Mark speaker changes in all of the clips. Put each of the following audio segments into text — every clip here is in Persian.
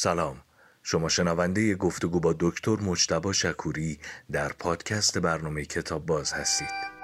Speaker 1: سلام. شما شنونده گفتگو با دکتر مجتبا شکوری در پادکست برنامه کتاب باز هستید.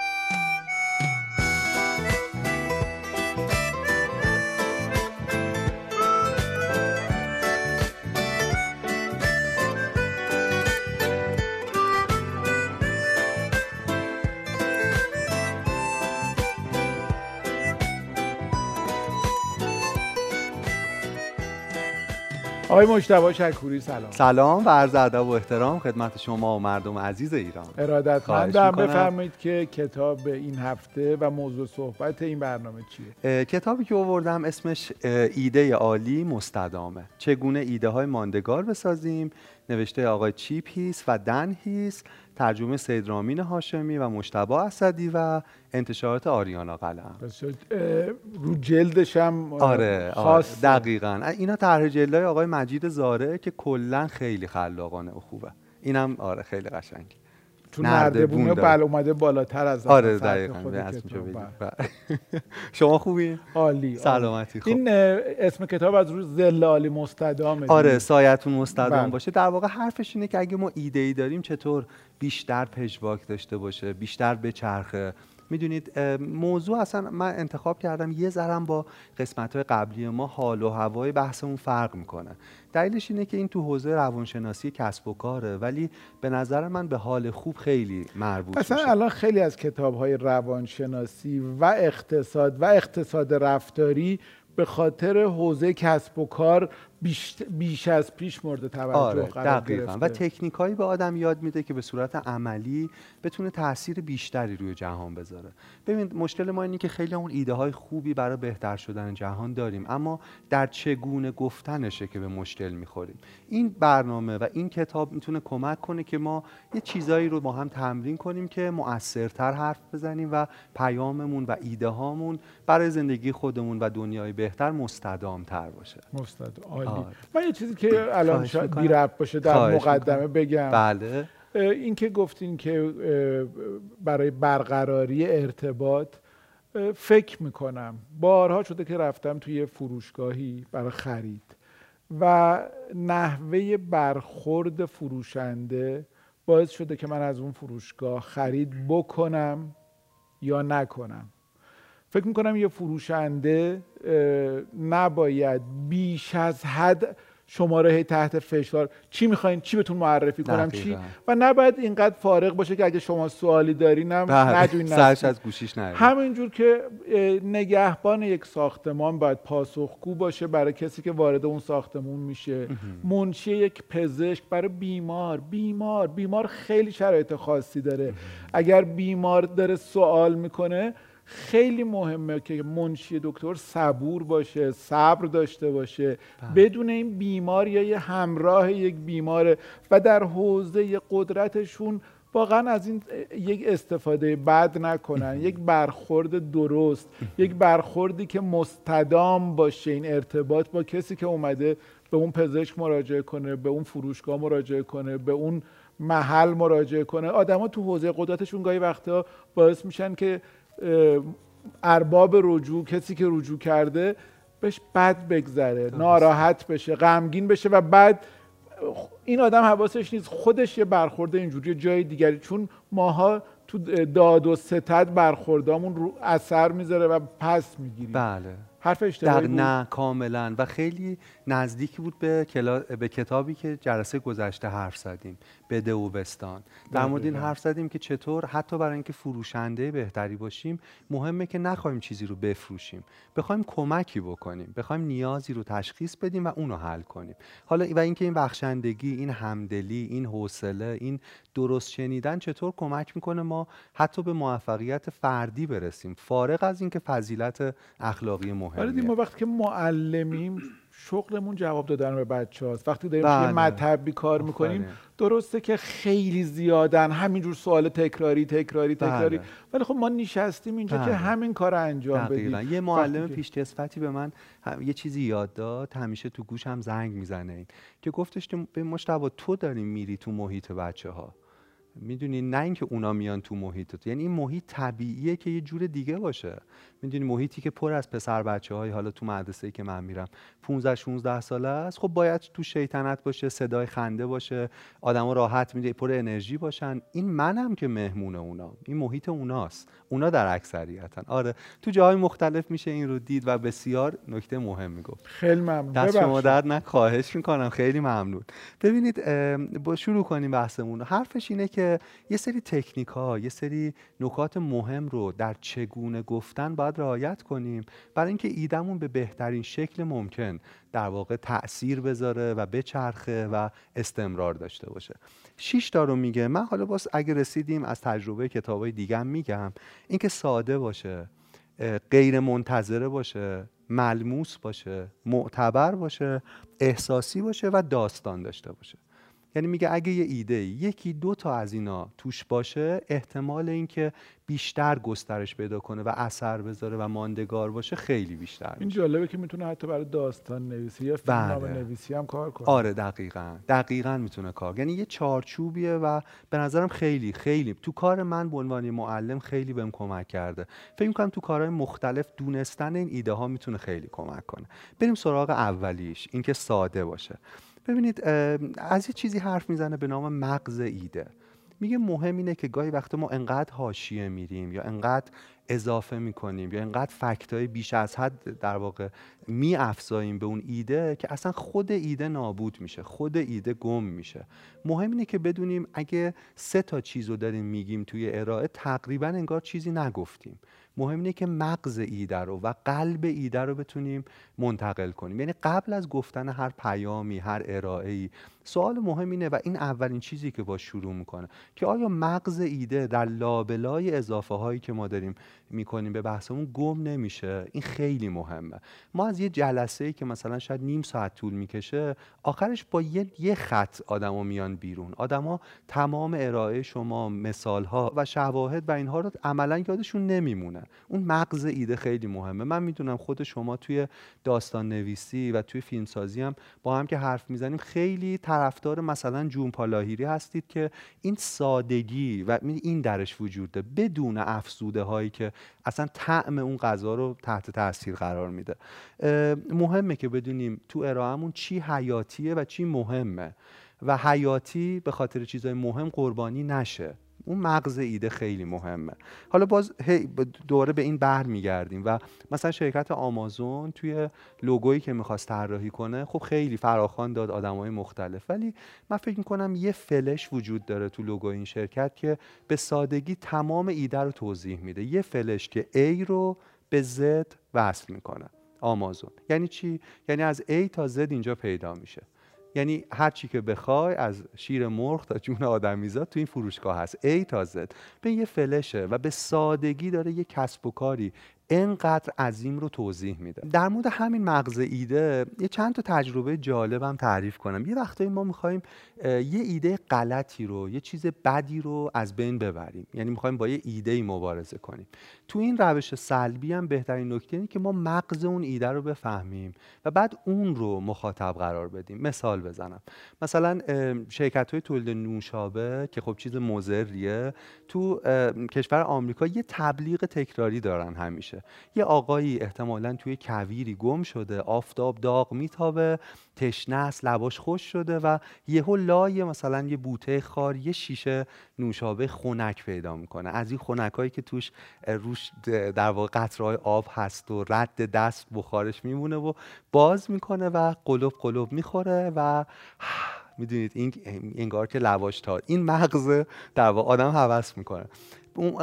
Speaker 2: آقای مجتبی شکوری سلام.
Speaker 3: سلام و عرض ادب و احترام خدمت شما و مردم عزیز ایران.
Speaker 2: ارادتمندم بفرمایید که کتاب این هفته و موضوع صحبت این برنامه چیه؟
Speaker 3: کتابی که آوردم اسمش ایده عالی مستدامه. چگونه ایده های ماندگار بسازیم؟ نوشته آقای چیپ هیس و دن هیس. ترجمه سید رامین هاشمی و مشتبا اسدی و انتشارات آریانا قلم.
Speaker 2: رو جلدش هم
Speaker 3: آره, آره دقیقا. اینا طرح جلدهای آقای مجید زاره که کلا خیلی خلاقانه و خوبه. اینم آره خیلی قشنگه.
Speaker 2: تو نردبونه بله اومده بالاتر از
Speaker 3: آره دقیقاً بله. شما خوبی؟
Speaker 2: عالی
Speaker 3: سلامتی
Speaker 2: خوب. این اسم کتاب از روز زل عالی مستدام
Speaker 3: آره سایتون مستدام بله. باشه. در واقع حرفش اینه که اگه ما ایده ای داریم چطور بیشتر پژواک داشته باشه بیشتر به چرخه می‌دونید موضوع اصلا من انتخاب کردم یه ذرم با قسمت های قبلی ما حال و هوای بحثمون فرق می‌کنه. دلیلش اینه که این تو حوزه روانشناسی کسب و کاره ولی به نظر من به حال خوب خیلی مربوط
Speaker 2: مثلا الان خیلی از کتاب های روانشناسی و اقتصاد و اقتصاد رفتاری به خاطر حوزه کسب و کار بیش, بیش از پیش مورد توجه آره، قرار دقیقا.
Speaker 3: و تکنیکایی به آدم یاد میده که به صورت عملی بتونه تاثیر بیشتری روی جهان بذاره ببینید مشکل ما اینه که خیلی اون ایده های خوبی برای بهتر شدن جهان داریم اما در چگونه گفتنشه که به مشکل می‌خوریم این برنامه و این کتاب می‌تونه کمک کنه که ما یه چیزایی رو با هم تمرین کنیم که مؤثرتر حرف بزنیم و پیاممون و ایده هامون برای زندگی خودمون و دنیای بهتر مستدامتر باشه
Speaker 2: مستدام. من یه چیزی که الان شاید بی باشه در مقدمه بگم.
Speaker 3: بله.
Speaker 2: این که گفتین که برای برقراری ارتباط فکر می‌کنم. بارها شده که رفتم توی فروشگاهی برای خرید و نحوه برخورد فروشنده باعث شده که من از اون فروشگاه خرید بکنم یا نکنم. فکر می‌کنم یه فروشنده نباید بیش از حد شماره تحت فشار. چی می‌خواین؟ چی بهتون معرفی کنم؟ چی؟ و نباید اینقدر فارغ باشه که اگه شما سوالی دارین هم بله. ندوین
Speaker 3: سرش از گوشیش نره
Speaker 2: همینجور که نگهبان یک ساختمان باید پاسخگو باشه برای کسی که وارد اون ساختمون میشه. منشی یک پزشک برای بیمار. بیمار. بیمار خیلی شرایط خاصی داره. اگر بیمار داره سوال می‌کنه خیلی مهمه که منشی دکتر صبور باشه صبر داشته باشه. بله. بدون این بیمار یا یه همراه یک بیماره و در حوزه قدرتشون واقعا از این یک استفاده بد نکنن. یک برخورد درست یک برخوردی که مستدام باشه. این ارتباط با کسی که اومده به اون پزشک مراجعه کنه به اون فروشگاه مراجعه کنه به اون محل مراجعه کنه. آدما تو حوزه قدرتشون گاهی وقتا باعث میشن که ارباب رجوع کسی که رجوع کرده بهش بد بگذره ناراحت بشه غمگین بشه و بعد این آدم حواسش نیست خودش یه برخورده اینجوری جای دیگری. چون ماها تو داد و ستد برخوردامون رو اثر می‌ذاره و پس می‌گیریم.
Speaker 3: بله.
Speaker 2: حرف اشتباهی
Speaker 3: نه کاملا. و خیلی نزدیکی بود به, به کتابی که جلسه گذشته حرف زدیم بده و بستان در مورد این حرف زدیم که چطور حتی برای اینکه فروشنده بهتری باشیم مهمه که نخواهیم چیزی رو بفروشیم. بخوایم کمکی بکنیم. بخوایم نیازی رو تشخیص بدیم و اونو حل کنیم. حالا و اینکه این بخشندگی این همدلی این حوصله این درست شنیدن چطور کمک می‌کنه ما حتی به موفقیت فردی برسیم. فارغ از اینکه فضیلت اخلاقی مهمه
Speaker 2: ما وقتی که معلمیم شغلمون جواب دادن به بچه هاست وقتی داریم بله. مطبی کار می‌کنیم درسته که خیلی زیادن. همینجور سوال تکراری تکراری تکراری. بله. ولی خب ما نشستیم اینجا بله. که همین کار انجام بدیم.
Speaker 3: یه معلم پیش به من یه چیزی یاد داد. همیشه تو گوش هم زنگ می‌زنه. که گفتش به مشتبه تو داری میری تو محیط بچه ها می‌دونی؟ نه اینکه اونا میان تو محیط تو یعنی این محیط طبیعیه که یه جور دیگه باشه. می‌دونی محیطی که پر از پسر بچه های حالا تو مدرسه ای که من میرم 15 16 ساله است. خب باید تو شیطنت باشه صدای خنده باشه آدما راحت میده پر انرژی باشن. این منم که مهمون اونا. این محیط اوناست. اونا در اکثریتن. آره تو جاهای مختلف میشه این رو دید و بسیار نکته مهمی گفت.
Speaker 2: خیلی ممنون.
Speaker 3: دست شما درد نه خواهش می‌کنم. خیلی ممنون. ببینید با شروع کنیم بحثمون حرفش اینه که یه سری تکنیک ها یه سری نکات مهم رو در چگونه گفتن باید رعایت کنیم. برای اینکه ایدمون به بهترین شکل ممکن در واقع تاثیر بذاره و بچرخه و استمرار داشته باشه. شش تا رو میگه. من حالا باز اگه رسیدیم از تجربه کتابای دیگه میگم. اینکه ساده باشه غیر منتظره باشه ملموس باشه معتبر باشه احساسی باشه و داستان داشته باشه. یعنی میگه اگه یه ایده یکی دو تا از اینا توش باشه احتمال اینکه بیشتر گسترش پیدا کنه و اثر بذاره و ماندگار باشه خیلی بیشتر
Speaker 2: این جالبه که می‌تونه حتی برای داستان نویسی یا فیلم بله. نویسی هم کار کنه.
Speaker 3: آره دقیقا. دقیقا می‌تونه کار یعنی یه چارچوبیه و به نظرم خیلی خیلی تو کار من به عنوان معلم خیلی بهم کمک کرده. فکر می‌کنم تو کارهای مختلف دونستن این ایده ها می‌تونه خیلی کمک کنه. بریم سراغ اولیش اینکه ساده باشه. ببینید از یه چیزی حرف می‌زنه به نام مغز ایده. میگه مهم اینه که گاهی وقت ما انقدر حاشیه میریم یا انقدر اضافه می‌کنیم یا انقدر فکتای بیش از حد در واقع می افزاییم به اون ایده که اصلا خود ایده نابود میشه خود ایده گم میشه. مهم اینه که بدونیم اگه سه تا چیز رو داریم میگیم توی ارائه تقریبا انگار چیزی نگفتیم. مهم اینه که مغز ایده رو و قلب ایده رو بتونیم منتقل کنیم. یعنی قبل از گفتن هر پیامی هر ارائه ای سوال مهم اینه و این اولین چیزی که با شروع می‌کنه که آیا مغز ایده در لابلای اضافه هایی که ما داریم می‌کنیم به بحثمون گم نمیشه؟ این خیلی مهمه. ما از یه جلسه ای که مثلا شاید نیم ساعت طول می‌کشه آخرش با یه, یه خط آدما میان بیرون. آدما تمام ارائه شما مثال ها و شواهد و اینها رو عملا یادشون نمیمونه. اون مغز ایده خیلی مهمه. من می‌دونم خود شما توی داستان نویسی و توی فیلمسازی هم با هم که حرف می‌زنیم خیلی طرفدار مثلا جون پالاهیری هستید که این سادگی و این درش وجود داره بدون افزوده هایی که اصلا طعم اون غذا رو تحت تاثیر قرار میده. مهمه که بدونیم تو ارائهمون چی حیاتیه و چی مهمه. و حیاتی به خاطر چیزهای مهم قربانی نشه. اون مغز ایده خیلی مهمه. حالا باز دوره به این بر میگردیم و مثلا شرکت آمازون توی لوگویی که می‌خواست طراحی کنه خب خیلی فراخان داد های مختلف. ولی من فکر می‌کنم یه فلش وجود داره تو لوگو این شرکت که به سادگی تمام ایده رو توضیح میده. یه فلش که A رو به Z وصل می‌کنه. آمازون. یعنی چی؟ یعنی از A تا Z اینجا پیدا میشه. یعنی هر چی که بخوای از شیر مرغ تا جون آدمیزاد تو این فروشگاه هست. A تا Z. به یه فلشه و به سادگی داره یه کسب و کاری. انقدر عظیم رو توضیح میده. در مورد همین مغز ایده یه چند تا تجربه جالبم تعریف کنم. یه وقتایی ما می‌خوایم یه ایده غلطی رو یه چیز بدی رو از بین ببریم. یعنی می‌خوایم با یه ایده ای مبارزه کنیم. تو این روش سلبی هم بهترین نکته اینه که ما مغز اون ایده رو بفهمیم و بعد اون رو مخاطب قرار بدیم. مثال بزنم. مثلا شرکت های تولید نوشابه که خب چیز مزریه تو کشور آمریکا یه تبلیغ تکراری دارن همیشه. یه آقایی احتمالا توی کویری گم شده آفتاب داغ میتابه تشنه است لباش خوش شده و یهو لای مثلا یه بوته خار یه شیشه نوشابه خنک پیدا می‌کنه. از این خنک که توش روش در واقع قطرهای آب هست و رد دست بخارش میمونه و باز می‌کنه و قلوب قلوب می‌خوره و می‌دونید این انگار که لواش تا این مغز در واقع آدم هوس می‌کنه.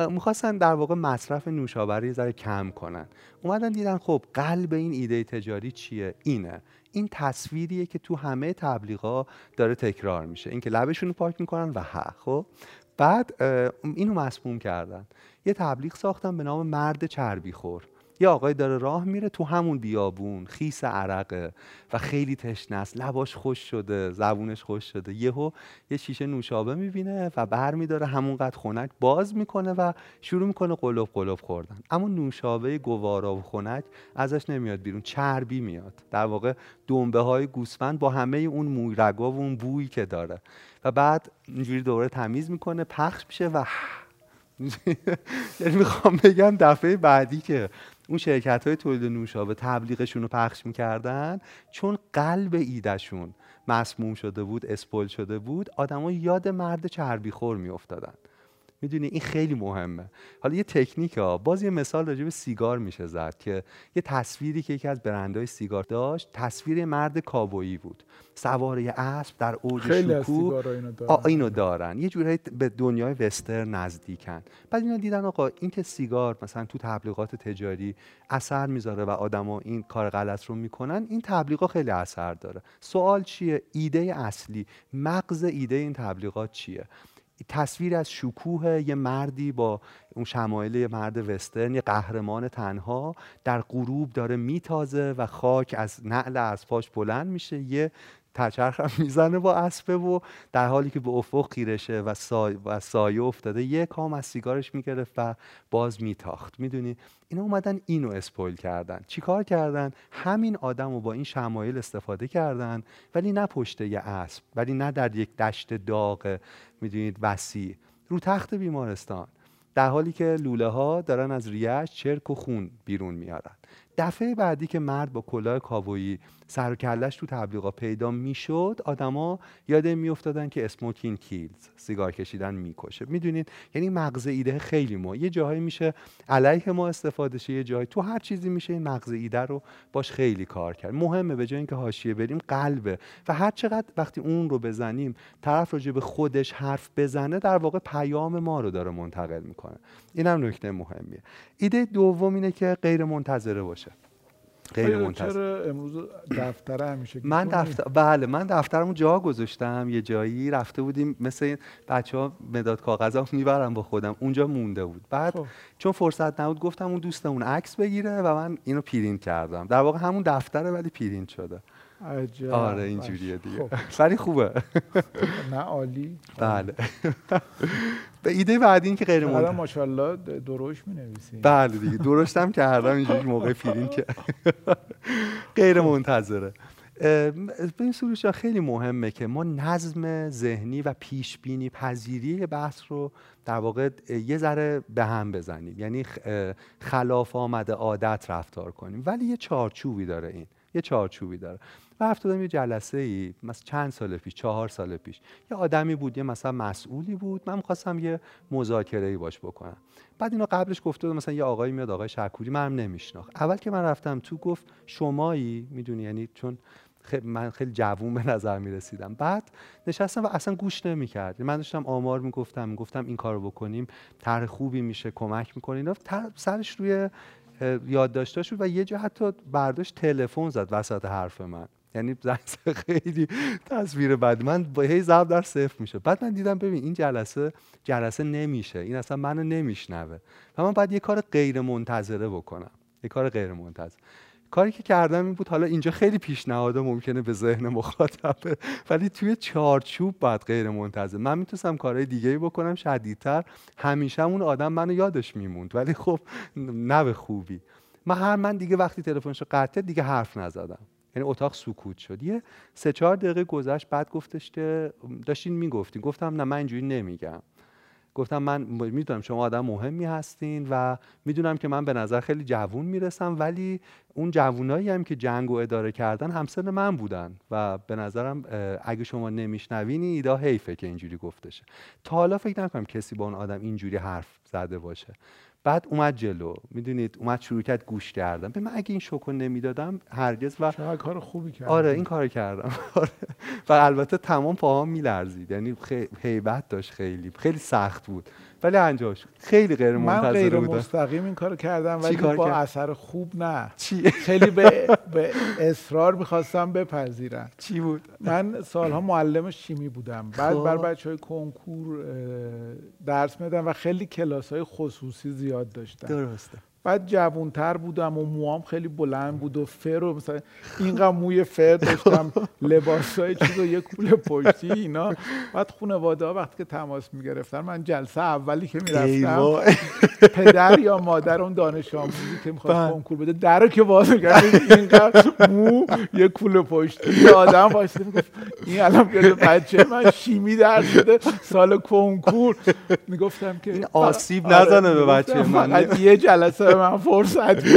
Speaker 3: می‌خواستن در واقع مصرف نوشابه ذره کم کنن. اومدن دیدن خب قلب این ایده تجاری چیه؟ اینه. این تصویریه که تو همه تبلیغا داره تکرار میشه. اینکه لبشون رو پاک می‌کنن و ها خب؟ بعد اینو مسموم کردن. یه تبلیغ ساختن به نام مرد چربی خور یه آقای داره راه میره تو همون بیابون خیس عرقه و خیلی تشنه است. لباش خوش شده زبونش خوش شده. یهو یه شیشه نوشابه می‌بینه و بر میداره همونقدر خنک باز می‌کنه و شروع می‌کنه قلوب قلوب خوردن. اما نوشابه گوارا و خنک ازش نمیاد بیرون چربی میاد. در واقع دنبه های گوسفند با همه اون مویرگا و اون بویی که داره. و بعد اینجوری دوره تمیز می‌کنه پخش میشه و یعنی می‌خوام بگم دفعه بعدی که اون شرکت های تولید نوشابه تبلیغشون رو پخش می‌کردن چون قلب ایدهشون مسموم شده بود اسپول شده بود آدما یاد مرد چربی خور میافتادن. می‌دونی این خیلی مهمه. حالا یه تکنیک ها. باز یه مثال راجع به سیگار میشه زد که یه تصویری که یکی از برندهای سیگار داشت تصویر مرد کابویی بود. سوار یه اسب در اوج شکوه. اینو دارن. اینو دارن. یه جورایی به دنیای وستر نزدیکن. بعد اینا دیدن آقا این که سیگار مثلا تو تبلیغات تجاری اثر می‌ذاره و آدما این کار غلط رو می‌کنن این تبلیغات خیلی اثر داره. سوال چیه؟ ایده اصلی. مغز ایده این تبلیغات چیه؟ تصویر از شکوه یه مردی با اون شمایل مرد وسترن یه قهرمان تنها در غروب داره میتازه و خاک از نعل از پاش بلند میشه. یه تچرخ هم می‌زنه با اسبه و در حالی که به افق خیرشه و, سای و سایه افتاده یه کام از سیگارش می‌گرفت و باز میتاخت. می‌دونی؟ اینا اومدن اینو اسپویل کردن. چیکار کردن؟ همین آدم رو با این شمایل استفاده کردن ولی نه پشت یه اسب ولی نه در یک دشت داغ می‌دونید وسیع. رو تخت بیمارستان. در حالی که لوله ها دارن از ریش چرک و خون بیرون میارن. دفعه بعدی که مرد با کلاه کاوایی سر و کلش تو تبلیغا پیدا می‌شد آدما یاد میافتادن که اسموکین کیلز سیگار کشیدن می‌کشه. می‌دونید؟ یعنی مغز ایده خیلی ما. یه جاهایی میشه علیه ما استفاده شه یه جایی تو هر چیزی میشه این مغز ایده رو باش خیلی کار کرد. مهمه به جای اینکه حاشیه بریم قلبه. و هر چقدر وقتی اون رو بزنیم طرف راجع به خودش حرف بزنه در واقع پیام ما رو داره منتقل می‌کنه. اینم نکته مهمیه. ایده دوم اینه که غیر منتظره باشه.
Speaker 2: غیر منتظر. چرا امروز دفتر همیشه
Speaker 3: من دفتر بله من دفترمو جا گذاشتم یه جایی رفته بودیم مثل بچه ها مداد کاغذا می‌برم با خودم اونجا مونده بود. بعد خب. چون فرصت نبود گفتم اون دوستمون عکس بگیره و من اینو پرینت کردم. در واقع همون دفتره ولی پرینت شده.
Speaker 2: عجب.
Speaker 3: آره اینجوریه دیگه. خب. ولی خوبه.
Speaker 2: نه عالی.
Speaker 3: بله. به ایده بعدی این که غیر
Speaker 2: منتظره ماشاءالله دروش می نویسی
Speaker 3: بله دیگه درشتم کردم اینجوری موقع فیلم که غیر منتظره. به این سروش خیلی مهمه که ما نظم ذهنی و پیش بینی پذیری بحث رو در واقع یه ذره به هم بزنیم. یعنی خلاف آمده عادت رفتار کنیم. ولی یه چارچوبی داره این. یه چارچوبی داره. رفت یه جلسه ای مثلا چند سال پیش چهار سال پیش. یه آدمی بود یه مثلا مسئولی بود. من می‌خواستم یه مذاکره ای باش بکنم. بعد اینو قبلش گفته بود مثلا یه آقایی میاد آقای شکوری منم نمیشناخت. اول که من رفتم تو گفت شمایی می‌دونی؟ یعنی چون خیلی من خیلی جوون به نظر می رسیدم بعد نشستم و اصلا گوش نمی کرد من داشتم آمار می گفتم گفتم این کارو بکنیم طرح خوبی میشه کمک می‌کنین سرش روی یادداشتاش بود و یه جا حتی برداشت تلفن زد وسط حرف من. یعنی خیلی تصویر بعد من با هی ضرب در صفر میشه. بعد من دیدم ببین این جلسه جلسه نمیشه. این اصلا منو نمیشنوه. و من باید یه کار غیر منتظره بکنم. یه کار غیر منتظره کاری که کردم این بود حالا اینجا خیلی پیشنهاد ممکنه به ذهن مخاطبه ولی توی چارچوب باید غیر منتظر من می‌تونستم کارهای دیگه ای بکنم شدیدتر. همیشه اون آدم منو یادش میموند. ولی خب نه به خوبی. من هر من دیگه وقتی تلفنشو قطع دیگه حرف نزدم. یعنی اتاق سکوت شد. یه سه چهار دقیقه گذشت بعد گفتش که داشتین می‌گفتین. گفتم نه من اینجوری نمیگم. گفتم من می‌دونم شما آدم مهمی هستین و می‌دونم که من به نظر خیلی جوون می‌رسم ولی اون جوونایی هم که جنگ و اداره کردن همسن من بودن و به نظرم اگه شما نمیشنوین ایدا حیفه که اینجوری گفتشه. تا حالا فکر نکنم کسی با اون آدم اینجوری حرف زده باشه. بعد اومد جلو. می‌دونید اومد شروع کرد گوش کردم به من اگه این شوکو نمی‌دادم هرگز و
Speaker 2: چقدر کار خوبی کردم
Speaker 3: آره این کار کردم. آره. و البته تمام پاهام میلرزید. یعنی هیبت داشت خیلی. خیلی سخت بود. ولی انجامش خیلی غیر منتظره من
Speaker 2: غیر مستقیم این کارو کردم ولی با اثر خوب نه. چی؟ خیلی به, به اصرار می‌خواستم بپذیرم
Speaker 3: چی بود؟
Speaker 2: من سالها معلم شیمی بودم. بعد خب. بر بچه های کنکور درس میدم و خیلی کلاس های خصوصی زیاد داشتم.
Speaker 3: درسته.
Speaker 2: بعد جوونتر بودم و موام خیلی بلند بود و فر و مثلا اینقدر موی فر داشتم لباس های چیز و یه کوله پشتی اینا بعد خانواده ها وقتی که تماس می‌گرفتن من جلسه اولی که می‌رفتم پدر یا مادر اون دانش آموزی که می‌خواست
Speaker 3: بله.
Speaker 2: کنکور بده در که باز می‌کرد اینقدر مو یه کوله پشتی یه آدم واسه می‌گفت این الان بچه من شیمی در شده سال کنکور می‌گفتم که
Speaker 3: این آسیب
Speaker 2: آره،
Speaker 3: نزنه به
Speaker 2: می‌گفتم
Speaker 3: بچه من.
Speaker 2: یه جلسه به من فرصت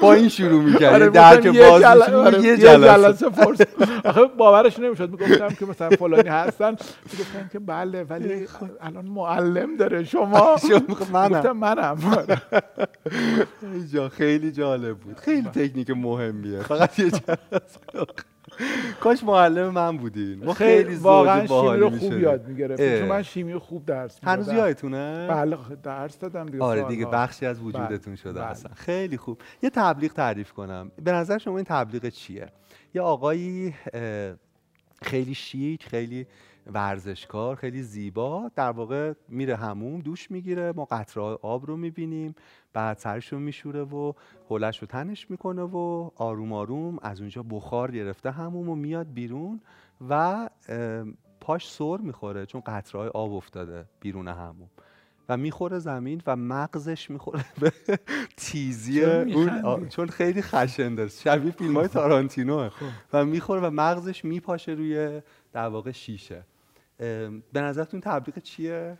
Speaker 3: با این شروع می‌کرد
Speaker 2: آره،
Speaker 3: در که باز
Speaker 2: آره،
Speaker 3: یه جلسه.
Speaker 2: فرصت. آخه باورش نمی‌شد. می‌گفتم که مثلا فلانی هستن. می‌گفتن که بله ولی الان معلم داره. شما؟
Speaker 3: منم.
Speaker 2: منم. آره.
Speaker 3: خیلی جالب بود. خیلی تکنیک مهمیه. فقط یه جلسه. کاش معلم من بودین ما خیلی
Speaker 2: واقعا شیمی رو خوب. یاد می‌گرفتیم. چون من شیمی خوب درس
Speaker 3: هنوز
Speaker 2: می‌دادم
Speaker 3: یادتونه
Speaker 2: بله درس دادم دیگه
Speaker 3: آره. دیگه بخشی از وجودتون
Speaker 2: بله،
Speaker 3: شده
Speaker 2: بله.
Speaker 3: اصلا خیلی خوب یه تبلیغ تعریف کنم به نظر شما این تبلیغ چیه یه آقایی خیلی شیک خیلی ورزشکار خیلی زیبا در واقع میره هموم دوش می‌گیره ما قطره آب رو می‌بینیم بعد سرش رو میشوره و حولش رو تنش می‌کنه و آروم آروم از اونجا بخار گرفته هموم و میاد بیرون و پاش سر می‌خوره چون قطره آب افتاده بیرون هموم و می‌خوره زمین و مغزش می‌خوره به تیزی اون چون خیلی خشنده شبیه فیلم های تارانتینو
Speaker 2: خب.
Speaker 3: و می‌خوره و مغزش میپاشه روی در واقع شیشه. به نظرتون تبلیغ چیه؟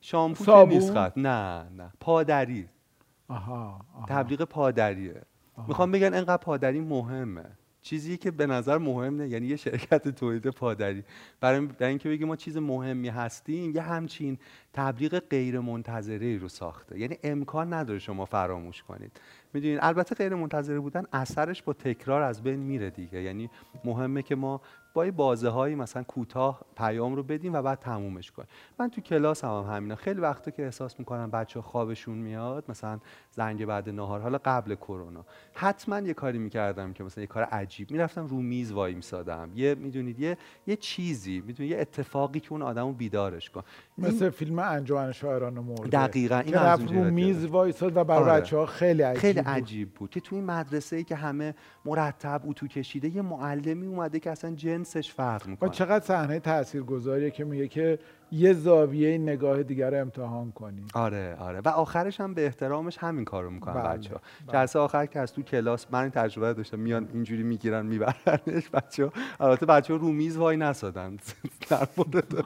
Speaker 3: شامپو که؟ نیست خط نه نه. پادری.
Speaker 2: آها, آها.
Speaker 3: تبلیغ پادریه. می‌خوام بگن انقدر پادری مهمه. چیزی که به نظر مهمه یعنی یه شرکت تولید پادری. برای برای اینکه بگیم ما چیز مهمی هستیم یه همچین تبلیغ غیر منتظره ای رو ساخته. یعنی امکان نداره شما فراموش کنید. می‌دونید البته غیر منتظره بودن اثرش با تکرار از بین میره دیگه. یعنی مهمه که ما با یه بازه هایی مثلا کوتاه پیام رو بدیم و بعد تمومش کنیم. من تو کلاس هم, هم همینا خیلی وقتا که احساس می‌کنم بچه خوابشون میاد مثلا زنگ بعد نهار حالا قبل کرونا. حتما یه کاری می‌کردم که مثلا یه کار عجیب. می‌رفتم رو میز وای میسادم. یه می‌دونید یه یه چیزی می‌دونید یه اتفاقی که اون آدمو بیدارش کن. این
Speaker 2: مثل فیلم انجمن شاعران مرده.
Speaker 3: دقیقاً، این
Speaker 2: رفت رو میز. وایساد و برای
Speaker 3: آره.
Speaker 2: بچه ها خیلی عجیب
Speaker 3: خیلی
Speaker 2: بود.
Speaker 3: عجیب بود که تو این مدرسه ای که همه مرتب اتو کشیده یه معلمی اومده که اصلا جنسش فرق
Speaker 2: و
Speaker 3: می‌کنه.
Speaker 2: چقدر صحنه تاثیرگذاریه که میگه که یه زاویه نگاه دیگر رو امتحان کنی
Speaker 3: آره آره و آخرش هم به احترامش همین کارو می‌کنن
Speaker 2: بله،
Speaker 3: بچه ها
Speaker 2: بله.
Speaker 3: جلسه آخر که از تو کلاس من این تجربه داشتم میان اینجوری می‌گیرن میبرنش بچه ها البته بچه ها رو میز وای نسادن در مورد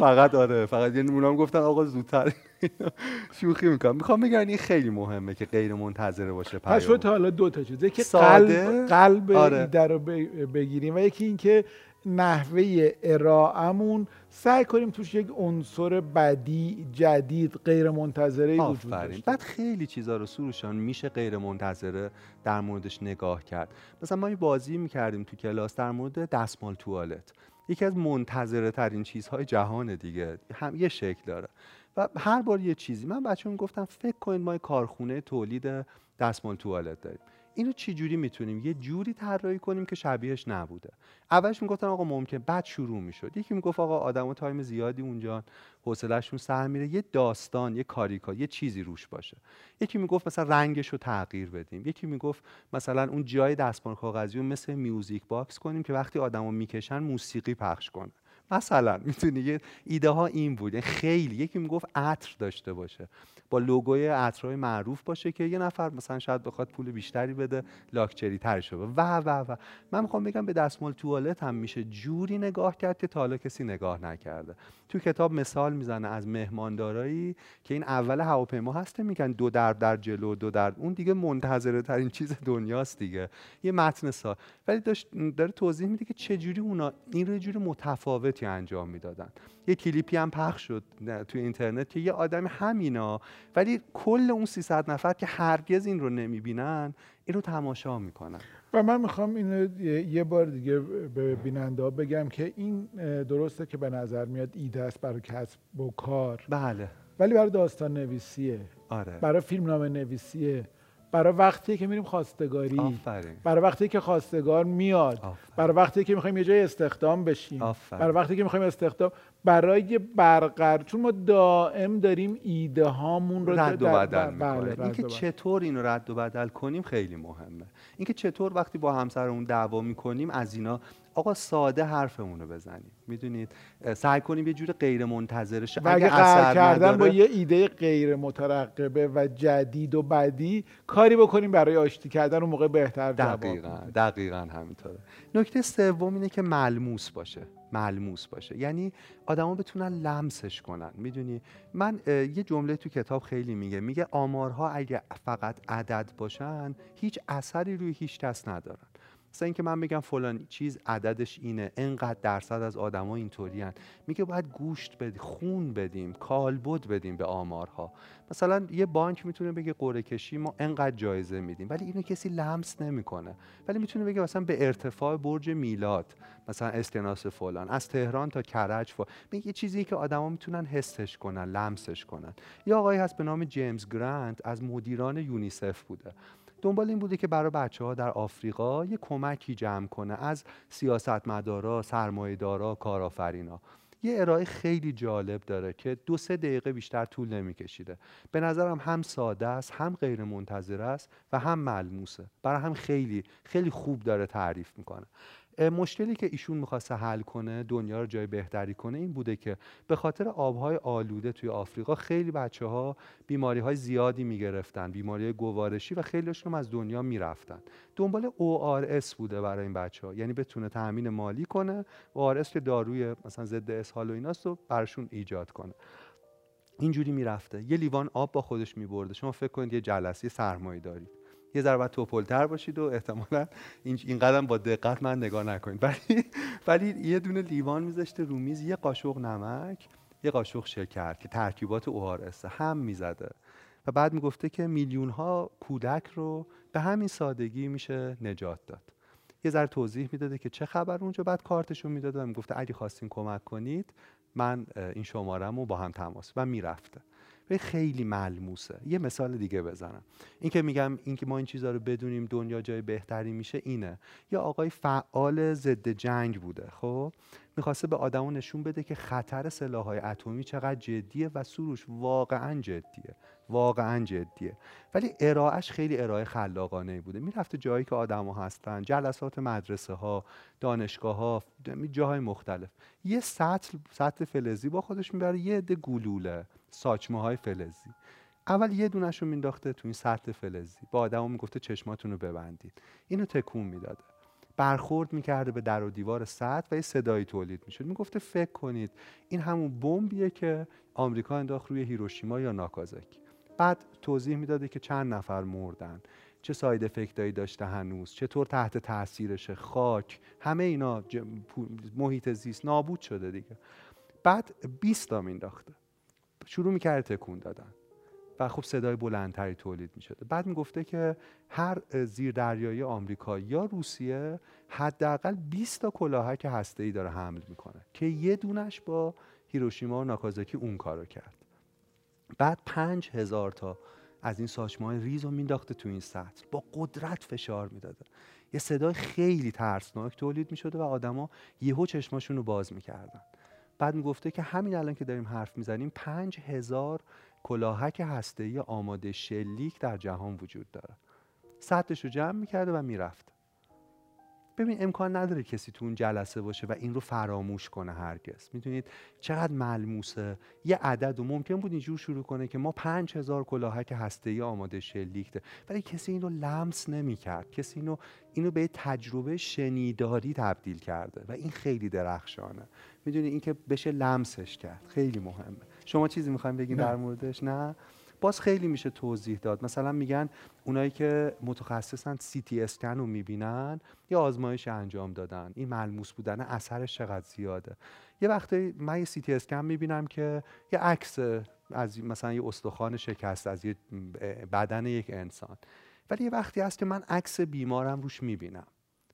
Speaker 3: فقط آره فقط یعنی اونام گفتن آقا زودتر شوخی می‌کنم می‌خوام بگم این خیلی مهمه که غیر منتظره باشه
Speaker 2: پس
Speaker 3: پیام.
Speaker 2: تا حالا دو تا چیز یکی
Speaker 3: ساده.
Speaker 2: قلب قلب
Speaker 3: آره.
Speaker 2: رو بگیریم و یکی اینکه نحوه ارائهمون سعی کنیم توش یک عنصر بدی جدید غیر منتظره وجود داشته
Speaker 3: بعد خیلی چیزا رو سروشان میشه غیر منتظره در موردش نگاه کرد. مثلا ما یه بازی می‌کردیم تو کلاس در مورد دستمال توالت. یکی از منتظره ترین چیزهای جهان دیگه. هم یه شکل داره. و هر بار یه چیزی. من بچه‌ها گفتم فکر کنید ما یه کارخونه تولید دستمال توالت داریم. اینو چی جوری می‌تونیم؟ یه جوری طراحی کنیم که شبیهش نبوده. اولش می‌گفتن آقا ممکن بعد شروع می‌شد. یکی می‌گفت آقا آدم تایم زیادی اونجا حوصلهشون سر میره. یه داستان یه کاریکا یه چیزی روش باشه. یکی می‌گفت مثلا رنگش رو تغییر بدیم. یکی می‌گفت مثلا اون جای دستمال کاغذی رو مثل music box کنیم که وقتی آدمو می‌کشن موسیقی پخش کنه. مثلا می‌تونی یه ایده ها این بود. یعنی خیلی. یکی می‌گفت عطر داشته باشه. با لوگوی عطرهای معروف باشه که یه نفر مثلا شاید بخواد پول بیشتری بده لاکچری ترش رو و و و. من می‌خوام بگم به دستمال توالت هم میشه جوری نگاه کرد که تا حالا کسی نگاه نکرده. تو کتاب مثال می‌زنه از مهماندارایی که این اول هواپیما هسته میگن دو درب در جلو دو درب اون. دیگه منتظره ترین چیز دنیاست دیگه. یه متن سا. ولی داشت داره توضیح میده که چجوری اونا این رو جوری متفاوتی انجام می‌دادن. یه کلیپی هم پخش شد توی اینترنت که یه آدم همینا ولی کل اون 300 نفر که هرگز این رو نمی‌بینن این رو تماشا می‌کنن.
Speaker 2: و من می‌خوام اینو یه- بار دیگه به بیننده ها بگم که این درسته که به نظر میاد ایده است برای کسب و کار.
Speaker 3: بله.
Speaker 2: ولی برای داستان نویسیه
Speaker 3: آره.
Speaker 2: برای فیلمنامه نویسیه برای وقتی که میریم خواستگاری
Speaker 3: آفرین
Speaker 2: برای وقتی که خواستگار میاد
Speaker 3: آفرین.
Speaker 2: برای وقتی که می‌خوایم یه جای استخدام بشیم
Speaker 3: آفرین.
Speaker 2: برای وقتی که می‌خوایم استخدام برای برقرار چون ما دائم داریم ایده هامون رو
Speaker 3: رد و بدل
Speaker 2: بله،
Speaker 3: می‌کنه
Speaker 2: رد
Speaker 3: اینکه. چطور اینو رد و بدل کنیم خیلی مهمه اینکه چطور وقتی با همسرمون دعوا می‌کنیم از اینا آقا ساده حرفمون رو بزنیم. می‌دونید سعی کنیم یه جور غیر منتظره شه
Speaker 2: و اگه
Speaker 3: اثر
Speaker 2: کردن با یه ایده غیر مترقبه و جدید و بدی کاری بکنیم برای آشتی کردن اون موقع بهتر جواب
Speaker 3: دقیقا. دقیقا همینطوره. نکته سوم اینه که ملموس باشه. ملموس باشه. یعنی آدما بتونن لمسش کنن. می‌دونی؟ من یه جمله تو کتاب خیلی میگه. میگه آمارها اگه فقط عدد باشن هیچ اثری روی هیچ کس ندارن. مثلا اینکه من بگم فلان چیز عددش اینه انقدر درصد از آدما اینطورین میگه باید گوشت بدیم خون بدیم کالبد بدیم به آمارها. مثلا یه بانک می‌تونه بگه قرعه کشی ما انقدر جایزه میدیم ولی اینو کسی لمس نمی‌کنه. ولی می‌تونه بگه مثلا به ارتفاع برج میلاد مثلا اسکناس فلان از تهران تا کرج فلان میگه چیزی که آدما می‌تونن حسش کنن لمسش کنن. یه آقایی هست به نام جیمز گرانت از مدیران یونیسف بوده. دنبال این بوده که برای بچه ها در آفریقا یه کمکی جمع کنه از سیاستمدارا، سرمایه‌دارا، کارآفرینا. یه ارائه خیلی جالب داره که دو سه دقیقه بیشتر طول نمیکشیده. به نظرم هم ساده است هم غیر منتظر است و هم ملموسه. برای هم خیلی خیلی خوب داره تعریف می‌کنه. مشکلی که ایشون می‌خواسته حل کنه دنیا رو جای بهتری کنه این بوده که به خاطر آبهای آلوده توی آفریقا خیلی بچه ها بیماری های زیادی می‌گرفتن بیماری های گوارشی و خیلیشون هم از دنیا می‌رفتن. دنبال ORS بوده برای این بچه ها یعنی بتونه تأمین مالی کنه ORS که داروی مثلا ضد اسهال و ایناست رو براشون ایجاد کنه. اینجوری می‌رفته. یه لیوان آب با خودش میبرده. شما فکر کنید یه جلسه سرمایه دارید. یه ذره توپلتر باشید و احتمالا این قدم با دقت من نگاه نکنید. ولی ولی یه دونه لیوان میذاشته رو میز یه قاشق نمک یه قاشق شکر که ترکیبات اوارسه هم می‌زده. و بعد می‌گفته که میلیون ها کودک رو به همین سادگی میشه نجات داد. یه ذره توضیح می‌داده که چه خبر اونجا. بعد کارتشون می‌داده و می‌گفته اگه خواستین کمک کنید من این شمارم رو با هم تماس و می‌رفته. و خیلی ملموسه. یه مثال دیگه بزنم. این که میگم این که ما این چیزها رو بدونیم دنیا جای بهتری میشه اینه. یا آقای فعال ضد جنگ بوده خب؟ می‌خواسته به آدمو نشون بده که خطر سلاحهای اتمی چقدر جدیه و سروش واقعا جدیه. واقعا جدیه. ولی ارائهش خیلی ارائه خلاقانه بوده. می‌رفته جایی که آدما هستن جلسات مدرسه ها دانشگاه ها جاهای مختلف. یه سطل سطل فلزی با خودش می‌بره یه عده گلوله. ساچمه های فلزی. اول یه دونش رو مینداخته تو این سطل فلزی. با آدما می‌گفته چشماتون رو ببندید. اینو تکون می‌داده. برخورد می‌کرده به در و دیوار سطح و یه صدایی تولید می‌شد. می‌گفته فکر کنید این همون بمبیه که آمریکا انداخت روی هیروشیما یا ناکازاکی. بعد توضیح می‌داده که چند نفر مردن. چه ساید افکتایی داشته هنوز؟ چطور تحت تاثیرشه خاک؟ همه اینا محیط زیست نابود شده دیگه. بعد 20 تا مینداخته. شروع می‌کرده تکون دادن و خب صدای بلندتری تولید می شده بعد می‌گفته که هر اه، زیردریایی آمریکا یا روسیه حداقل 20 تا کلاهک هسته‌ای داره حمل می‌کنه که یه دونش با هیروشیما و ناکازاکی اون کارو کرد. بعد پنج هزار تا از این ساچمه ریز رو مینداخته تو این سطح با قدرت فشار می‌داده. یه صدای خیلی ترسناک تولید می‌شده و آدما یهو چشماشون رو باز می‌کردن. بعد می‌گفته که همین الان که داریم حرف می‌زنیم پنج هزار کلاهک هسته‌ای آماده شلیک در جهان وجود داره. سطحش رو جمع می‌کرده و می‌رفت. ببین امکان نداره کسی تو اون جلسه باشه و این رو فراموش کنه هرگز. می‌دونید؟ چقدر ملموسه. یه عدد و ممکن بود اینجور شروع کنه که ما پنج هزار کلاهک هسته‌ای آماده شلیک ده ولی کسی اینو لمس نمی‌کرد. کسی اینو اینو به تجربه شنیداری تبدیل کرده و این خیلی درخشانه. می‌دونی؟ اینکه بشه لمسش کرد. خیلی مهمه. شما چیزی می‌خوایم بگین. در موردش؟ نه؟ باز خیلی میشه توضیح داد. مثلا میگن اونایی که متخصصن سی تی اسکن رو می‌بینن یه آزمایش انجام دادن. این ملموس بودن اثرش چقدر زیاده. یه وقتی من یه سی تی اسکن می‌بینم که یه عکس از مثلا یه استخوان شکست از یه بدن یک انسان. ولی یه وقتی هست که من عکس بیمارم روش می‌بینم.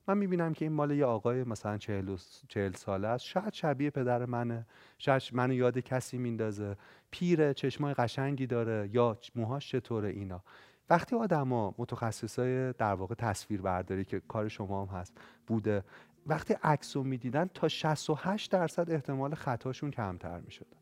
Speaker 3: من می‌بینم که این مال یه آقای مثلا چهل, چهل ساله است. شاید شبیه پدر منه. شاید منو یاد کسی میندازه. پیره چشمای قشنگی داره. یا موهاش چطوره اینا. وقتی آدما متخصصای در واقع تصویر برداری که کار شما هم هست بوده وقتی عکس رو می‌دیدن تا 68 درصد احتمال خطاشون کمتر می‌شد.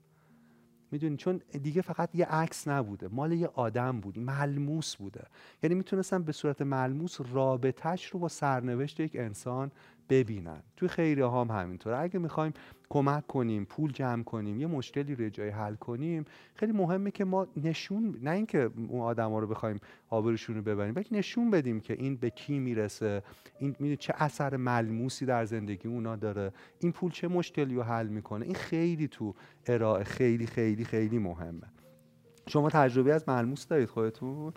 Speaker 3: می‌دونی؟ چون دیگه فقط یه عکس نبوده مال یه آدم بود ملموس بوده. یعنی می‌تونستن به صورت ملموس رابطهش رو با سرنوشت یک انسان ببینن. توی خیلی هم همینطوره. اگه می‌خوایم کمک کنیم پول جمع کنیم یه مشکلی رو جای حل کنیم خیلی مهمه که ما نشون نه اینکه اون آدم ها رو بخوایم آبروشون رو ببریم بلکه نشون بدیم که این به کی می‌رسه این چه اثر ملموسی در زندگی اونا داره این پول چه مشکلی رو حل می‌کنه. این خیلی تو ارائه خیلی خیلی خیلی مهمه. شما تجربه از ملموس دارید خودتون؟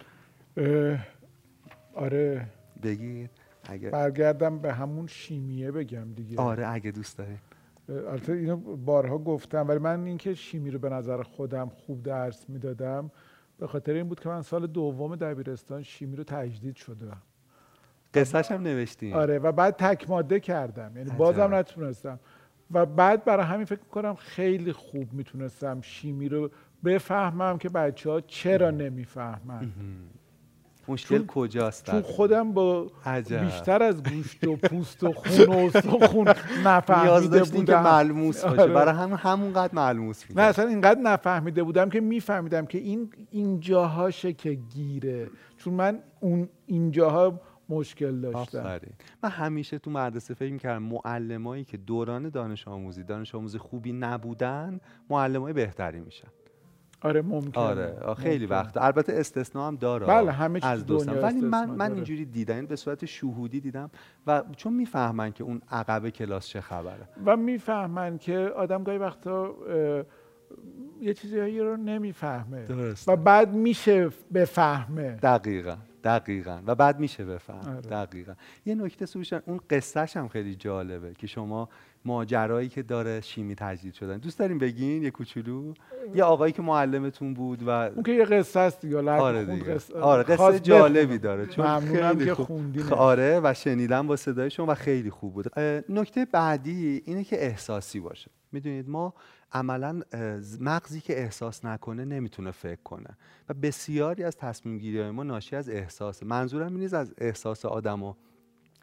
Speaker 2: آره.
Speaker 3: بگید.
Speaker 2: اگه برگردم به همون شیمیه بگم دیگه.
Speaker 3: آره اگه دوست دارید
Speaker 2: البته اینو بارها گفتم ولی من اینکه شیمی رو به نظر خودم خوب درس می‌دادم به خاطر این بود که من سال دوم دبیرستان شیمی رو تجدید شدم.
Speaker 3: قصهش هم نوشتیم
Speaker 2: آره و بعد تک ماده کردم. یعنی بازم نتونستم. و بعد برای همین فکر کنم خیلی خوب می‌تونستم شیمی رو بفهمم که بچه ها چرا نمی‌فهمن.
Speaker 3: مشکل کجاست
Speaker 2: چون خودم با بیشتر از گوشت و پوست و خون و استخون نفهمیده بودم.
Speaker 3: که ملموس باشه. آره. برای هم همونقدر ملموس
Speaker 2: نه اصلا اینقدر نفهمیده بودم که میفهمیدم که این اینجاهاشه که گیره چون من اون اینجاها مشکل داشتم.
Speaker 3: من همیشه تو مدرسه فکر می‌کردم معلمایی که دوران دانش آموزی دانش آموزی خوبی نبودن معلمای بهتری میشن.
Speaker 2: آره ممکن
Speaker 3: آره خیلی وقت. البته استثنا هم داره.
Speaker 2: بله همه چیز از
Speaker 3: دوستان ولی من من اینجوری دیدم این به صورت شهودی دیدم و چون می‌فهمن که اون عقب کلاس چه خبره.
Speaker 2: و می‌فهمن که آدم گاهی وقتا یه چیزی رو نمی‌فهمه. و بعد میشه بفهمه.
Speaker 3: دقیقا دقیقا. و بعد میشه بفهم آره. دقیقا. یه نکته سوشن اون قصهش هم خیلی جالبه که شما ماجرایی که داره شیمی تجدید شدن. دوست داریم بگین؟ یه کوچولو؟ یه آقایی که معلمتون بود و
Speaker 2: اون که یه قصه است دیگه
Speaker 3: آره دیگه. قصه. آره قصه جالبی داره
Speaker 2: چون خیلی که خوندین.
Speaker 3: آره و شنیدم با صدای شما و خیلی خوب بود. نکته بعدی اینه که احساسی باشه. می‌دونید ما عملا مغزی که احساس نکنه نمی‌تونه فکر کنه و بسیاری از تصمیم گیری ما ناشی از احساسه. منظورم این از احساس آدمو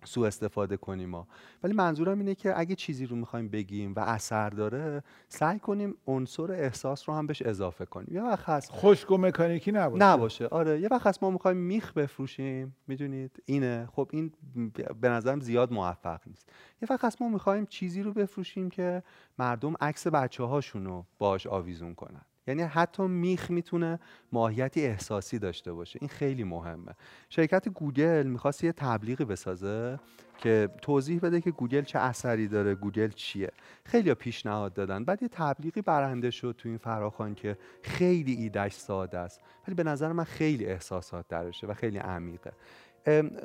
Speaker 3: سوء استفاده کنیم ما. ولی منظورم اینه که اگه چیزی رو می‌خوایم بگیم و اثر داره سعی کنیم عنصر احساس رو هم بهش اضافه کنیم. یه وقت هست
Speaker 2: خشک و مکانیکی نباشه.
Speaker 3: نباشه. آره یه وقت هست ما می‌خوایم میخ بفروشیم می‌دونید؟ اینه. خب این به نظرم زیاد موفق نیست. یه وقت هست ما می‌خوایم چیزی رو بفروشیم که مردم عکس بچه هاشون رو باش آویزون کنن. یعنی حتی میخ می‌تونه ماهیتی احساسی داشته باشه. این خیلی مهمه. شرکت گوگل می‌خواست یه تبلیغی بسازه که توضیح بده که گوگل چه اثری داره گوگل چیه. خیلی پیشنهاد دادن. بعد یه تبلیغی برنده شد تو این فراخوان که خیلی ایدش ساده است. ولی به نظر من خیلی احساسات درشه و خیلی عمیقه.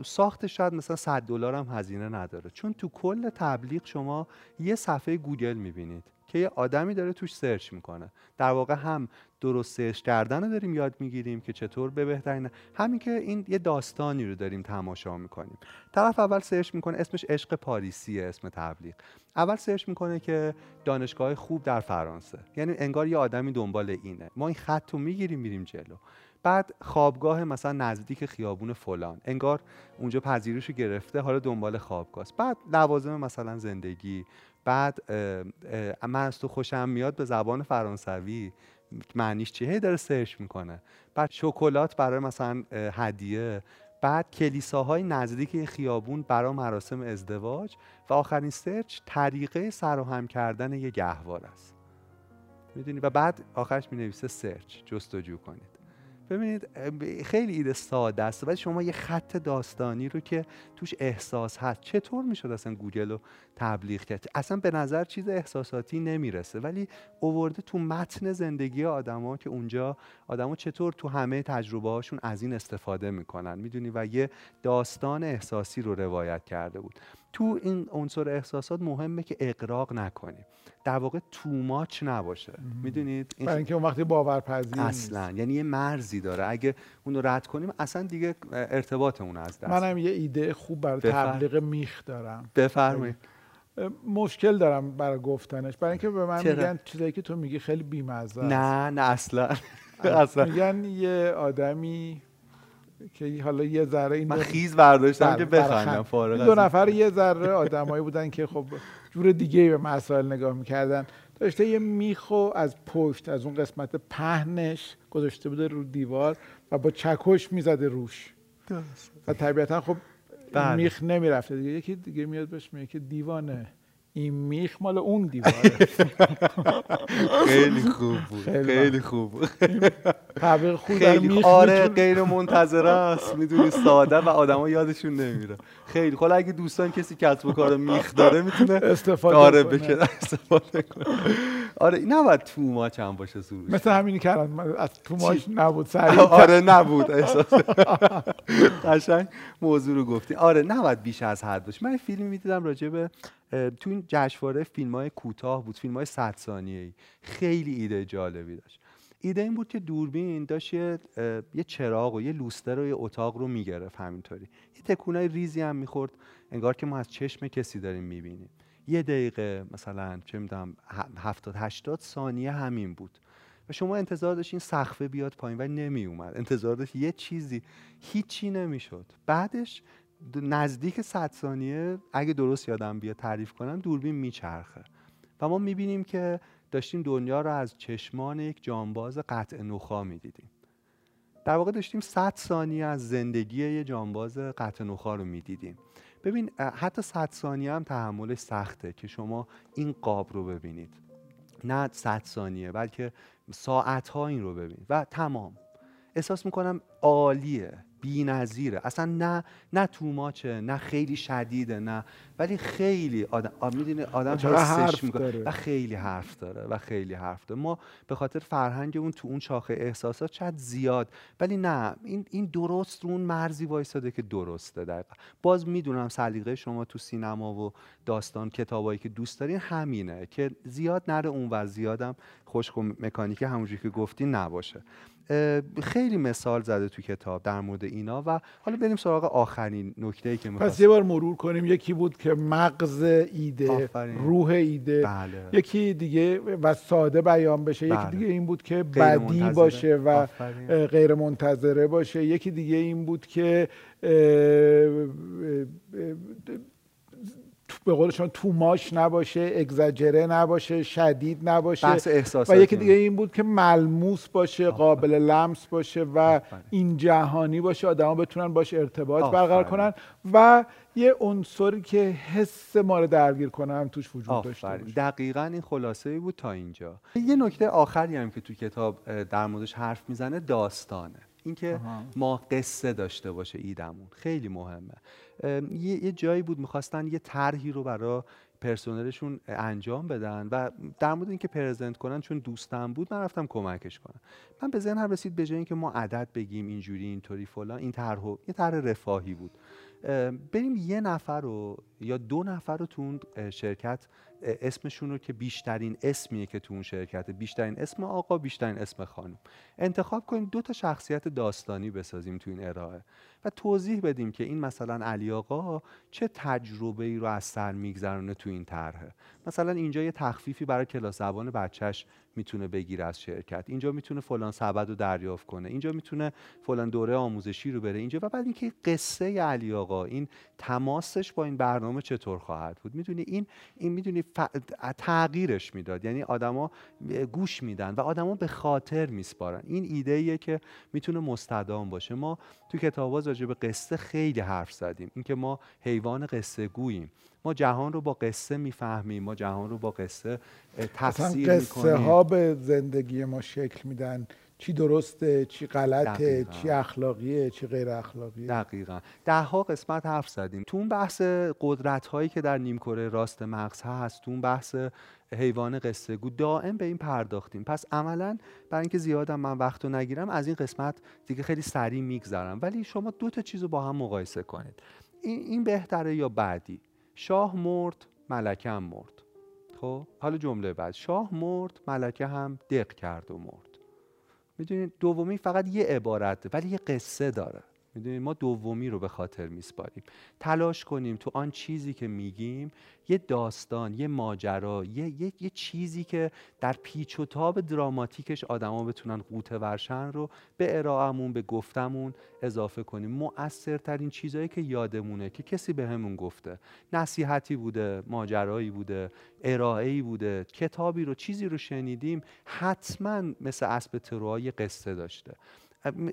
Speaker 3: ساختش شاید مثلا 100 دلار هم هزینه نداره. چون تو کل تبلیغ شما یه صفحه گوگل می‌بینید. که یه آدمی داره توش search می‌کنه. در واقع هم درست search کردن رو داریم یاد می‌گیریم که چطور به بهترین همین که این یه داستانی رو داریم تماشا می‌کنیم. طرف اول search می‌کنه اسمش عشق پاریسیه اسم تبلیغ. اول search می‌کنه که دانشگاه خوب در فرانسه. یعنی انگار یه آدمی دنبال اینه. ما این خط رو می‌گیریم میریم جلو. بعد خوابگاه مثلا نزدیک خیابون فلان. انگار اونجا پذیرش گرفته حالا دنبال خوابگاه بعد لوازم مثلا زندگی بعد من از تو خوشم میاد به زبان فرانسوی. معنیش چیه؟ داره search می‌کنه. بعد شکلات برای مثلا هدیه. بعد کلیساهای نزدیک خیابون برای مراسم ازدواج. و آخرین search طریقه سر هم کردن یه گهوار است. می‌دونی؟ و بعد آخرش می نویسه search. جستجو کنید. ببینید خیلی ایده ساده است ولی شما یه خط داستانی رو که توش احساس هست چطور می‌شد اصلا گوگل رو تبلیغ کرد؟ اصلا به نظر چیز احساساتی نمی‌رسه ولی اوورده تو متن زندگی آدما که اونجا آدما چطور تو همه تجربه هاشون از این استفاده می‌کنن می‌دونی؟ و یه داستان احساسی رو روایت کرده بود. تو این عنصر احساسات مهمه که اقراق نکنیم. در واقع تو ماچ نباشه. می‌دونید؟
Speaker 2: برای اینکه اون وقتی باورپذیر
Speaker 3: اصلا. یعنی یه مرزی داره. اگه اون رو رد کنیم اصلا دیگه ارتباطمون از دست
Speaker 2: منم یه ایده خوب برای تبلیغ میخ دارم.
Speaker 3: بفرمایید.
Speaker 2: مشکل دارم برای گفتنش. برای اینکه به من چرا؟ میگن چیزایی که تو میگی خیلی بیمزه
Speaker 3: نه نه اصلا. اصلا.
Speaker 2: میگن یه آدمی که حالا یه ذره این
Speaker 3: من
Speaker 2: دو-
Speaker 3: خیز برداشتم
Speaker 2: بله،
Speaker 3: که بخندم. فارغ
Speaker 2: دو. نفر یه ذره آدمایی بودن که خب جور دیگه به مسائل نگاه می‌کردن داشته یه میخو از پشت از اون قسمت پهنش گذاشته بوده رو دیوار و با چکش می‌زده روش و طبیعتا خب
Speaker 3: بله.
Speaker 2: میخ نمی‌رفته دیگه یکی دیگه میاد بهش میگه که دیوانه این میخ مال اون دیواره
Speaker 3: خیلی خوب بود
Speaker 2: خیلی
Speaker 3: خوب
Speaker 2: تبلیغ خوب میخ
Speaker 3: آره غیر منتظره است می‌دونی ساده و آدما یادشون نمیره خیلی حالا اگه دوستان کسی کسب و کار میخ داره می‌تونه
Speaker 2: استفاده
Speaker 3: آره
Speaker 2: کنه.
Speaker 3: استفاده کنه آره این نباید تو ماچ هم باشه سروش.
Speaker 2: مثل همینی که الان از تو ماش نبود سریع
Speaker 3: آره نبود احساس. قشنگ موضوع رو گفتی آره نباید بیش از حد باشه. من فیلم می‌دیدم راجع به تو این جشنواره فیلم های کوتاه بود فیلم های 100 ثانیه‌ای. خیلی ایده جالبی داشت. ایده این بود که دوربین داشت یه, یه چراغ و یه لوستر و یه اتاق رو می‌گرفت همینطوری. یه تکونای ریزی هم می‌خورد. انگار که ما از چشم کسی داریم می‌بینیم. یه دقیقه مثلا چه می‌دونم هفتاد هشتاد ثانیه همین بود. و شما انتظار داشتین سقفه بیاد پایین و نمی اومد انتظار داشت یه چیزی. هیچی نمی‌شد. بعدش نزدیک 100 ثانیه اگه درست یادم بیاد تعریف کنم دوربین میچرخه. و ما می‌بینیم که داشتیم دنیا رو از چشمان یک جانباز قطع نخا می‌دیدیم. در واقع داشتیم 100 ثانیه از زندگی یه جانباز قطع نخا رو می‌دیدیم. ببین حتی 100 ثانیه هم تحملش سخته که شما این قاب رو ببینید. نه 100 ثانیه بلکه ساعت ها این رو ببینید. و تمام. احساس می‌کنم عالیه. بی‌نظیره. اصلا نه نه توماچه نه خیلی شدیده نه. ولی خیلی آدم می‌دونی آدم
Speaker 2: چقدر حرف
Speaker 3: حسش می‌کنه.
Speaker 2: داره.
Speaker 3: و خیلی حرف داره و خیلی حرف داره. ما به خاطر فرهنگ اون تو اون شاخه احساسات شاید زیاد ولی نه. این این درست رو اون مرزی وایساده که درسته دقیقا. باز می‌دونم سلیقه شما تو سینما و داستان کتابایی که دوست دارین همینه که زیاد نره اون و زیادم خشک و مکانیکی همونجوری که گفتی نباشه. خیلی مثال زده تو کتاب در مورد اینا و حالا بریم سراغ آخرین نکته که
Speaker 2: پس
Speaker 3: می‌خواستم
Speaker 2: یه بار مرور کنیم یکی بود که مغز ایده
Speaker 3: آفرین.
Speaker 2: روح ایده
Speaker 3: بله.
Speaker 2: یکی دیگه و ساده بیان بشه
Speaker 3: بله.
Speaker 2: یکی دیگه این بود که بدی
Speaker 3: منتظره.
Speaker 2: باشه و
Speaker 3: آفرین.
Speaker 2: غیر منتظره باشه یکی دیگه این بود که تو- به قولشون توماش نباشه اگزاجره نباشه شدید نباشه.
Speaker 3: بحث
Speaker 2: و یکی دیگه این بود که ملموس باشه قابل لمس باشه و. این جهانی باشه آدما بتونن باش ارتباط. برقرار کنن و یه عنصری که حس ما رو درگیر کنه هم توش وجود داشته باشه.
Speaker 3: دقیقا این خلاصه ای بود تا اینجا. یه نکته آخری هم که تو کتاب در موردش حرف می‌زنه داستانه. اینکه. ما قصه داشته باشه ایدمون. خیلی مهمه. یه, یه جایی بود می‌خواستن یه طرحی رو برای پرسنلشون انجام بدن و در مورد اینکه پرزنت کنن چون دوستم بود من رفتم کمکش کنم. من به ذهنم رسید به جای اینکه ما عدد بگیم اینجوری اینطوری فلان این طرح یه طرح رفاهی بود. بریم یه نفر رو یا دو نفر رو تو اون شرکت اسمشون رو که بیشترین اسمیه که تو اون شرکت بیشترین اسم آقا بیشترین اسم خانم. انتخاب کنیم دو تا شخصیت داستانی بسازیم تو این ارائه. و توضیح بدیم که این مثلا علی آقا چه تجربه ای رو از سر میگذرونه تو این طرحه. مثلا اینجا یه تخفیفی برای کلاس زبان بچهش می‌تونه بگیره از شرکت. اینجا می‌تونه فلان سبد رو دریافت کنه. اینجا می‌تونه فلان دوره آموزشی رو بره. اینجا و بعد اینکه قصه علی آقا این تماسش با این برنامه چطور خواهد بود؟ می‌دونی این این می‌دونی ف... تغییرش می‌داد. یعنی آدما گوش میدن و آدما به خاطر میسپارن. این ایده ایه که می‌تونه مستدام باشه. ما تو کتابا راجع به قصه خیلی حرف زدیم. اینکه ما حیوان قصه گوییم. ما جهان رو با قصه می‌فهمیم. ما جهان رو با قصه تفسیر
Speaker 2: قصه
Speaker 3: می‌کنیم.
Speaker 2: ها به زندگی ما شکل میدن. چی درسته چی غلطه
Speaker 3: دقیقاً.
Speaker 2: چی اخلاقیه چی غیر اخلاقیه.
Speaker 3: دقیقا. ده ها قسمت حرف زدیم. تو اون بحث قدرت هایی که در نیمکره راست مغز هست تو اون بحث حیوان قصه گو دائم به این پرداختیم. پس عملا برای اینکه زیادم من وقت رو نگیرم از این قسمت دیگه خیلی سریع میگذرم. ولی شما دو تا چیز رو با هم مقایسه کنید. این, این بهتره یا بعدی؟ شاه مرد هم مرد. خب؟ حالا جمله بعد. شاه مرد ملکه هم دق کرد و مرد. می‌دونید؟ دومی فقط یه عبارت ولی یه قصه داره. می‌دونید ما دومی رو به خاطر میسپاریم. تلاش کنیم تو آن چیزی که میگیم یه داستان یه ماجرا یه, یه،, یه چیزی که در پیچ و تاب دراماتیکش آدما بتونن قوطه ورشن رو به ارائهمون به گفتمون اضافه کنیم. مؤثرترین چیزهایی که یادمونه که کسی بهمون گفته. نصیحتی بوده ماجرایی بوده ارائه‌ای بوده کتابی رو چیزی رو شنیدیم حتما مثل اسب تروهای قصه داشته.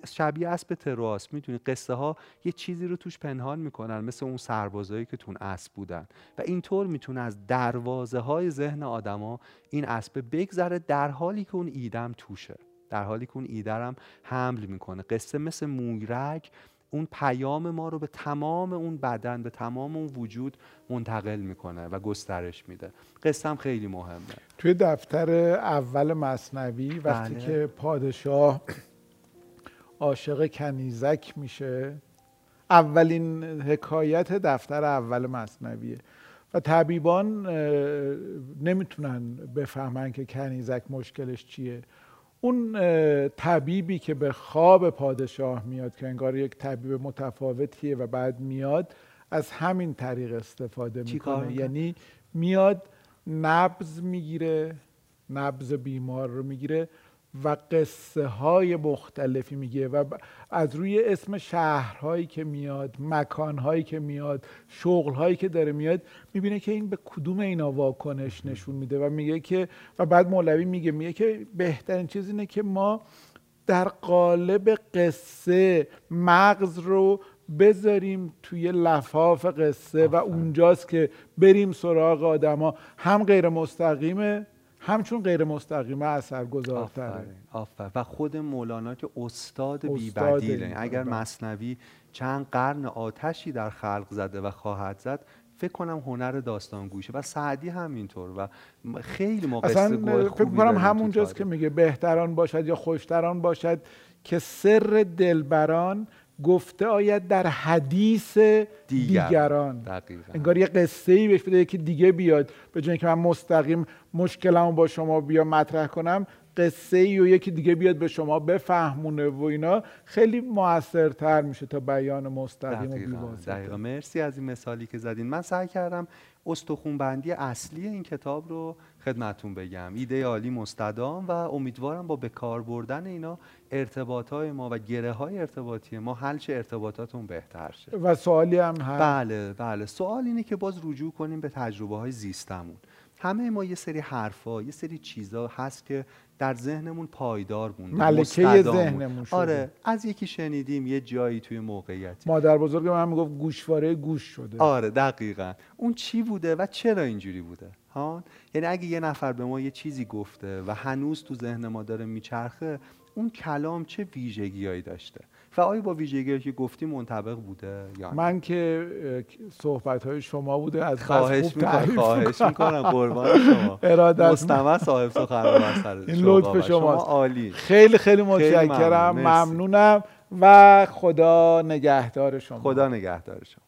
Speaker 3: شبیه اسب تراس می‌تونی قصه ها یه چیزی رو توش پنهان می‌کنن مثل اون سربازایی که تون اسب بودن. و اینطور می‌تونه از دروازه های ذهن آدما این اسب بگذره در حالی که اون ایدم توشه. در حالی که اون ایدرم حمل می‌کنه. قصه مثل مویرگ اون پیام ما رو به تمام اون بدن به تمام اون وجود منتقل می‌کنه و گسترش میده. قصه هم خیلی مهمه.
Speaker 2: توی دفتر اول مصنوی وقتی بله. که پادشاه عاشق کنیزک میشه. اولین حکایت دفتر اول مصنویه. و طبیبان نمی‌تونن بفهمن که کنیزک مشکلش چیه. اون طبیبی که به خواب پادشاه میاد که انگار یک طبیب متفاوتیه و بعد میاد از همین طریق استفاده می‌کنه. یعنی میاد نبز می‌گیره نبز بیمار رو می‌گیره. و قصه های مختلفی میگه و از روی اسم شهرهایی که میاد مکانهایی که میاد شغلهایی که داره میاد می‌بینه که این به کدوم اینا واکنش نشون میده و میگه که و بعد مولوی میگه میگه که بهترین چیز اینه که ما در قالب قصه مغز رو بذاریم توی لفاف قصه و اونجاست که بریم سراغ آدما. هم غیر مستقیمه همچون غیر مستقیمه اثر گذارتره
Speaker 3: آفر و خود مولانا که استاد, استاد بیبدیله. اگر مصنوی چند قرن آتشی در خلق زده و خواهد زد فکر کنم هنر داستان گوشه. و سعدی همینطور و خیلی موقع
Speaker 2: اصلا فکر کنم همونجاست که میگه بهتران باشد یا خوشتران باشد که سر دلبران گفته آید در حدیث دیگر. دیگران دقیقا. انگار یه قصه ای بهش بده یکی دیگه بیاد به جای که من مستقیم مشکلمو با شما بیا مطرح کنم قصه ای و یکی دیگه بیاد به شما بفهمونه و اینا خیلی موثرتر میشه تا بیان مستقیم
Speaker 3: دقیقا. و دقیقا مرسی از این مثالی که زدین من سعی کردم استخونبندی اصلی این کتاب رو خدمتون بگم. ایده عالی مستدام و امیدوارم با به کار بردن اینا ارتباط های ما و گره های ارتباطی ما حل چه ارتباطاتون بهتر شه.
Speaker 2: و سوالی هم هست.
Speaker 3: بله بله. سوال اینه که باز رجوع کنیم به تجربه های زیستمون. همه ما یه سری حرفا یه سری چیزا هست که در ذهنمون پایدار مونده.
Speaker 2: ملکه ذهنمون شده.
Speaker 3: آره از یکی شنیدیم یه جایی توی موقعیتی.
Speaker 2: مادر بزرگ من می‌گفت گوشواره گوش شده.
Speaker 3: آره دقیقا. اون چی بوده و چرا اینجوری بوده؟ ها؟ یعنی اگه یه نفر به ما یه چیزی گفته و هنوز تو ذهن ما داره میچرخه اون کلام چه ویژگیهایی داشته؟ و آیا با ویژگی که گفتی منطبق بوده یا
Speaker 2: من که صحبت های شما بوده از
Speaker 3: خواهش می‌کنم خواهش می‌کنم. قربان شما. ارادت مستمع صاحب سخن
Speaker 2: این لطف
Speaker 3: شما عالی.
Speaker 2: خیلی خیلی متشکرم ممنونم و خدا نگهدار شما.
Speaker 3: خدا نگهدار شما.